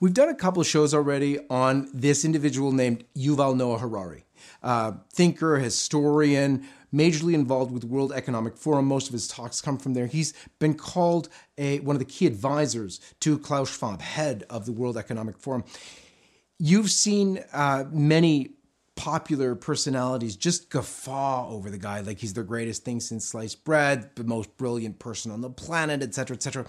We've done a couple shows already on this individual named Yuval Noah Harari, uh, thinker, historian, majorly involved with World Economic Forum. Most of his talks come from there. He's been called a, one of the key advisors to Klaus Schwab, head of the World Economic Forum. You've seen uh, many popular personalities just guffaw over the guy like he's the greatest thing since sliced bread, the most brilliant person on the planet, etc., etc.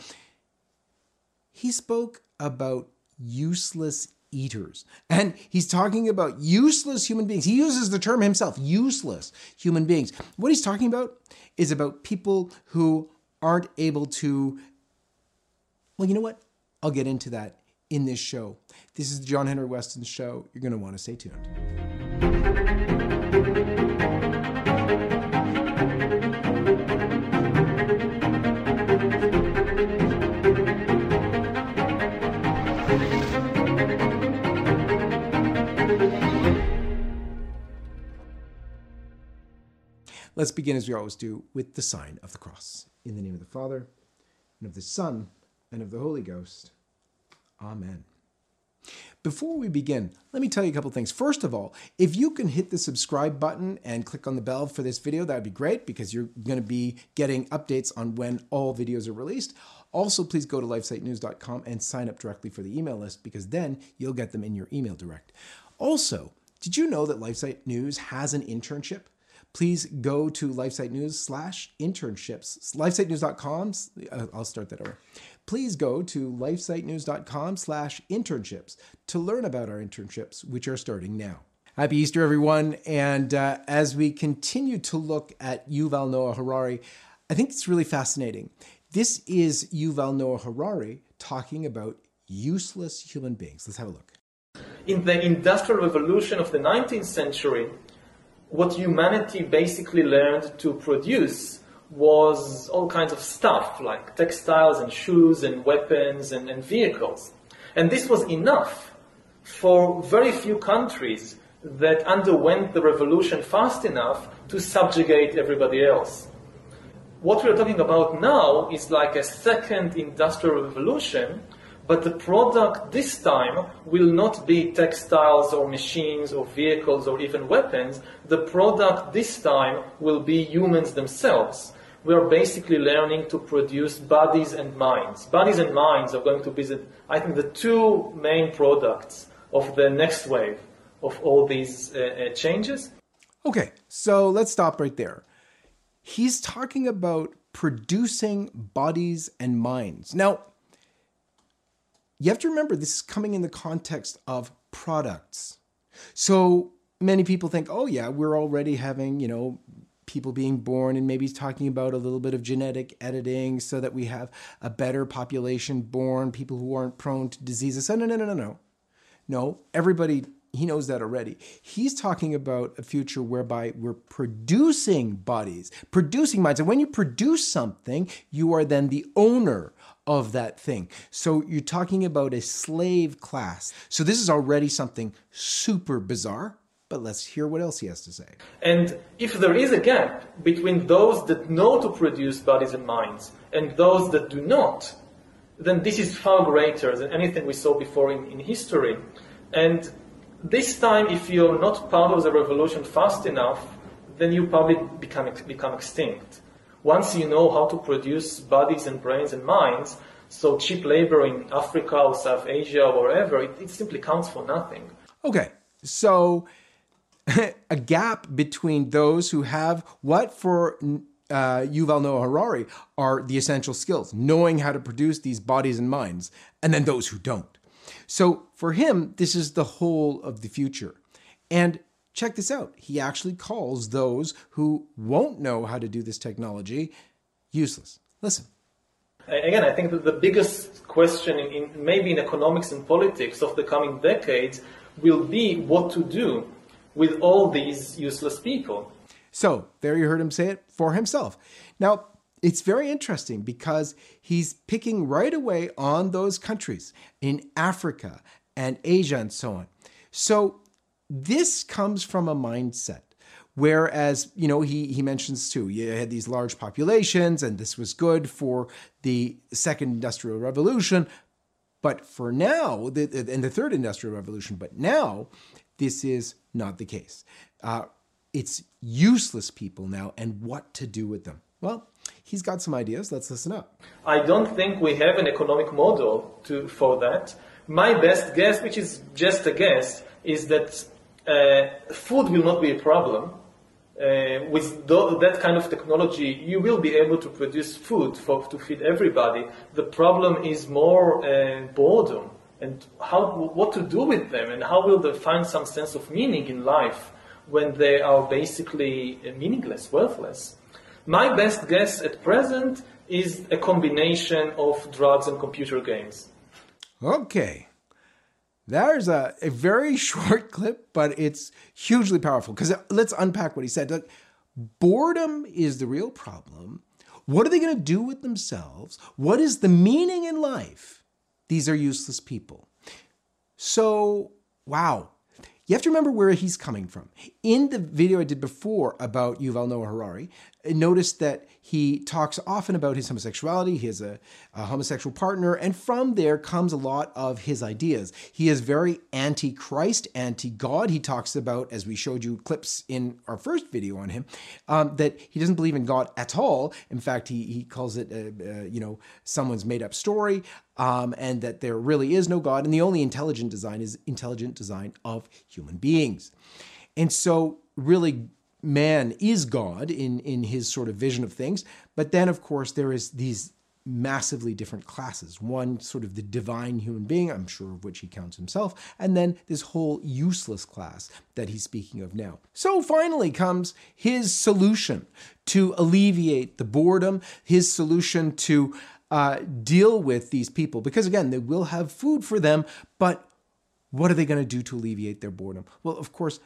He spoke about useless eaters. And he's talking about useless human beings. He uses the term himself, useless human beings. What he's talking about is about people who aren't able to, well, you know what? I'll get into that in this show. This is John Henry Westen's Show. You're going to want to stay tuned. Let's begin as we always do with the sign of the cross. In the name of the Father, and of the Son, and of the Holy Ghost. Amen. Before we begin, let me tell you a couple things. First of all, if you can hit the subscribe button and click on the bell for this video, that would be great because you're going to be getting updates on when all videos are released. Also, please go to lifesitenews.com and sign up directly for the email list because then you'll get them in your email direct. Also, did you know that LifeSite News has an internship? please go to LifeSite News slash internships. LifeSiteNews.com. Uh, I'll start that over. Please go to LifeSiteNews.com slash internships to learn about our internships, which are starting now. Happy Easter, everyone. And uh, as we continue to look at Yuval Noah Harari, I think it's really fascinating. This is Yuval Noah Harari talking about useless human beings. Let's have a look. In the Industrial Revolution of the 19th century, what humanity basically learned to produce was all kinds of stuff like textiles and shoes and weapons and, and vehicles. And this was enough for very few countries that underwent the revolution fast enough to subjugate everybody else. What we're talking about now is like a second industrial revolution but the product this time will not be textiles or machines or vehicles or even weapons. The product this time will be humans themselves. We are basically learning to produce bodies and minds. Bodies and minds are going to be, the, I think, the two main products of the next wave of all these uh, uh, changes. Okay, so let's stop right there. He's talking about producing bodies and minds. Now, you have to remember this is coming in the context of products. So many people think, oh, yeah, we're already having, you know, people being born and maybe talking about a little bit of genetic editing so that we have a better population born, people who aren't prone to diseases. No, no, no, no, no. No, everybody, he knows that already. He's talking about a future whereby we're producing bodies, producing minds. And when you produce something, you are then the owner of that thing. So you're talking about a slave class. So this is already something super bizarre. But let's hear what else he has to say. And if there is a gap between those that know to produce bodies and minds and those that do not, then this is far greater than anything we saw before in, in history. And this time, if you're not part of the revolution fast enough, then you probably become, become extinct. Once you know how to produce bodies and brains and minds, so cheap labor in Africa or South Asia or wherever, it, it simply counts for nothing. Okay, so a gap between those who have what for uh, Yuval Noah Harari are the essential skills, knowing how to produce these bodies and minds, and then those who don't. So for him, this is the whole of the future. And check this out. He actually calls those who won't know how to do this technology useless. Listen. Again, I think that the biggest question, in, maybe in economics and politics of the coming decades, will be what to do with all these useless people. So, there you heard him say it for himself. Now, it's very interesting because he's picking right away on those countries in Africa and Asia and so on. So, this comes from a mindset. Whereas, you know, he, he mentions too, you had these large populations and this was good for the second industrial revolution. But for now, the, in the third industrial revolution, but now, this is not the case. Uh, it's useless people now and what to do with them. Well, he's got some ideas. Let's listen up. I don't think we have an economic model to, for that. My best guess, which is just a guess, is that uh, food will not be a problem. Uh, with th- that kind of technology, you will be able to produce food for, to feed everybody. The problem is more uh, boredom and how, what to do with them and how will they find some sense of meaning in life when they are basically meaningless, worthless. My best guess at present is a combination of drugs and computer games. Okay. There's a, a very short clip, but it's hugely powerful because uh, let's unpack what he said. Look, boredom is the real problem. What are they going to do with themselves? What is the meaning in life? These are useless people. So, wow, you have to remember where he's coming from. In the video I did before about Yuval Noah Harari, notice that he talks often about his homosexuality. He has a, a, homosexual partner, and from there comes a lot of his ideas. He is very anti Christ, anti God. He talks about, as we showed you clips in our first video on him, um, that he doesn't believe in God at all. In fact, he, he calls it, uh, uh, you know, someone's made up story, um, and that there really is no God, and the only intelligent design is intelligent design of human beings. And so, really, man is God in, in his sort of vision of things. But then, of course, there is these massively different classes. One, sort of the divine human being, I'm sure of which he counts himself, and then this whole useless class that he's speaking of now. So finally comes his solution to alleviate the boredom, his solution to uh, deal with these people, because again, they will have food for them, but what are they going to do to alleviate their boredom? Well, of course,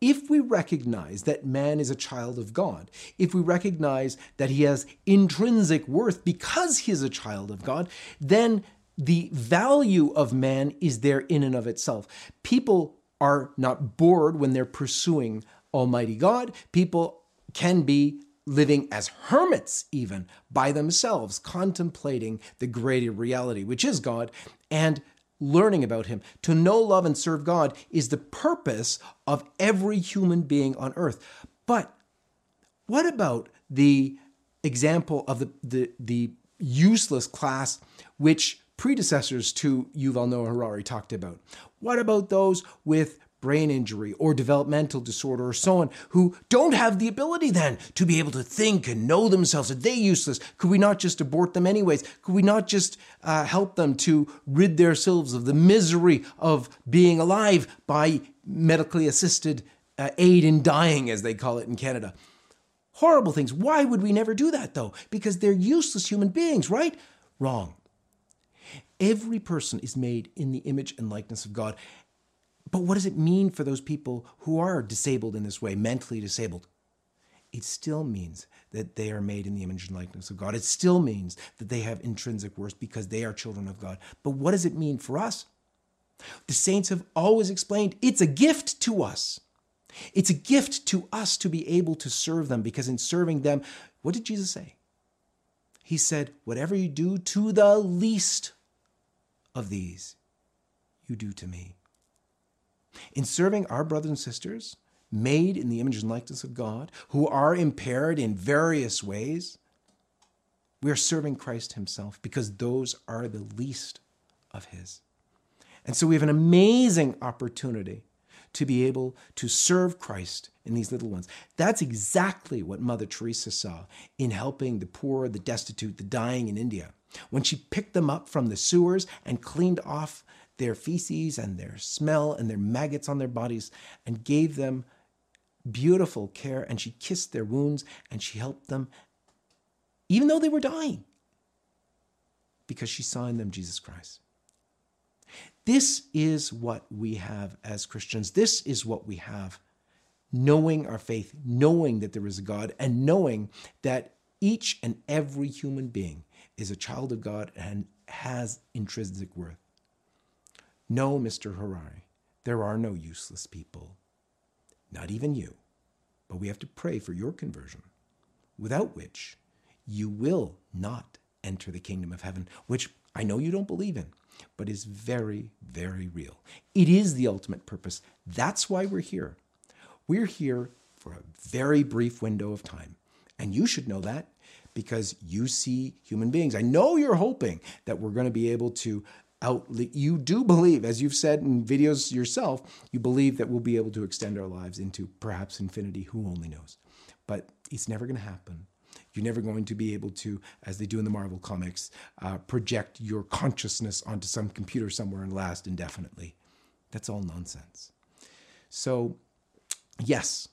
if we recognize that man is a child of God, if we recognize that he has intrinsic worth because he is a child of God, then the value of man is there in and of itself. People are not bored when they're pursuing Almighty God. People can be living as hermits, even by themselves, contemplating the greater reality, which is God, and learning about Him. To know, love, and serve God is the purpose of every human being on earth. But what about the example of the, the, the useless class which predecessors to Yuval Noah Harari talked about? What about those with brain injury or developmental disorder or so on who don't have the ability then to be able to think and know themselves. Are they useless? Could we not just abort them anyways? Could we not just uh, help them to rid themselves of the misery of being alive by medically assisted uh, aid in dying as they call it in canada? Horrible things. Why would we never do that though? Because they're useless human beings right? Wrong. Every person is made in the image and likeness of God. But what does it mean for those people who are disabled in this way, mentally disabled? It still means that they are made in the image and likeness of God. It still means that they have intrinsic worth because they are children of God. But what does it mean for us? The saints have always explained it's a gift to us. It's a gift to us to be able to serve them because in serving them, what did Jesus say? He said, Whatever you do to the least of these, you do to me. In serving our brothers and sisters, made in the image and likeness of God, who are impaired in various ways, we are serving Christ Himself because those are the least of His. And so we have an amazing opportunity to be able to serve Christ in these little ones. That's exactly what Mother Teresa saw in helping the poor, the destitute, the dying in India. When she picked them up from the sewers and cleaned off their feces and their smell and their maggots on their bodies and gave them beautiful care and she kissed their wounds and she helped them even though they were dying because she saw in them Jesus Christ. This is what we have as Christians. This is what we have knowing our faith, knowing that there is a God, and knowing that each and every human being is a child of God and has intrinsic worth. No, Mr. Harari, there are no useless people. Not even you. But we have to pray for your conversion, without which you will not enter the kingdom of heaven, which I know you don't believe in. but is very, very real. It is the ultimate purpose. That's why we're here. We're here for a very brief window of time. And you should know that because you see human beings. I know you're hoping that we're going to be able to out you do believe as you've said in videos yourself you believe that we'll be able to extend our lives into perhaps infinity who only knows? But it's never going to happen. You're never going to be able to as they do in the marvel comics uh, project your consciousness onto some computer somewhere and last indefinitely. That's all nonsense. So yes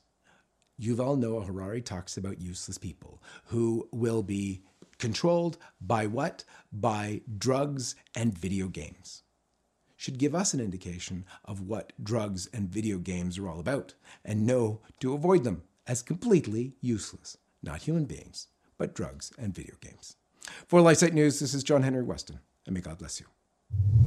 Yuval Noah Harari talks about useless people who will be controlled by what? By drugs and video games. Should give us an indication of what drugs and video games are all about and know to avoid them as completely useless. Not human beings, but drugs and video games. For LifeSite News, this is John Henry Westen, and may God bless you.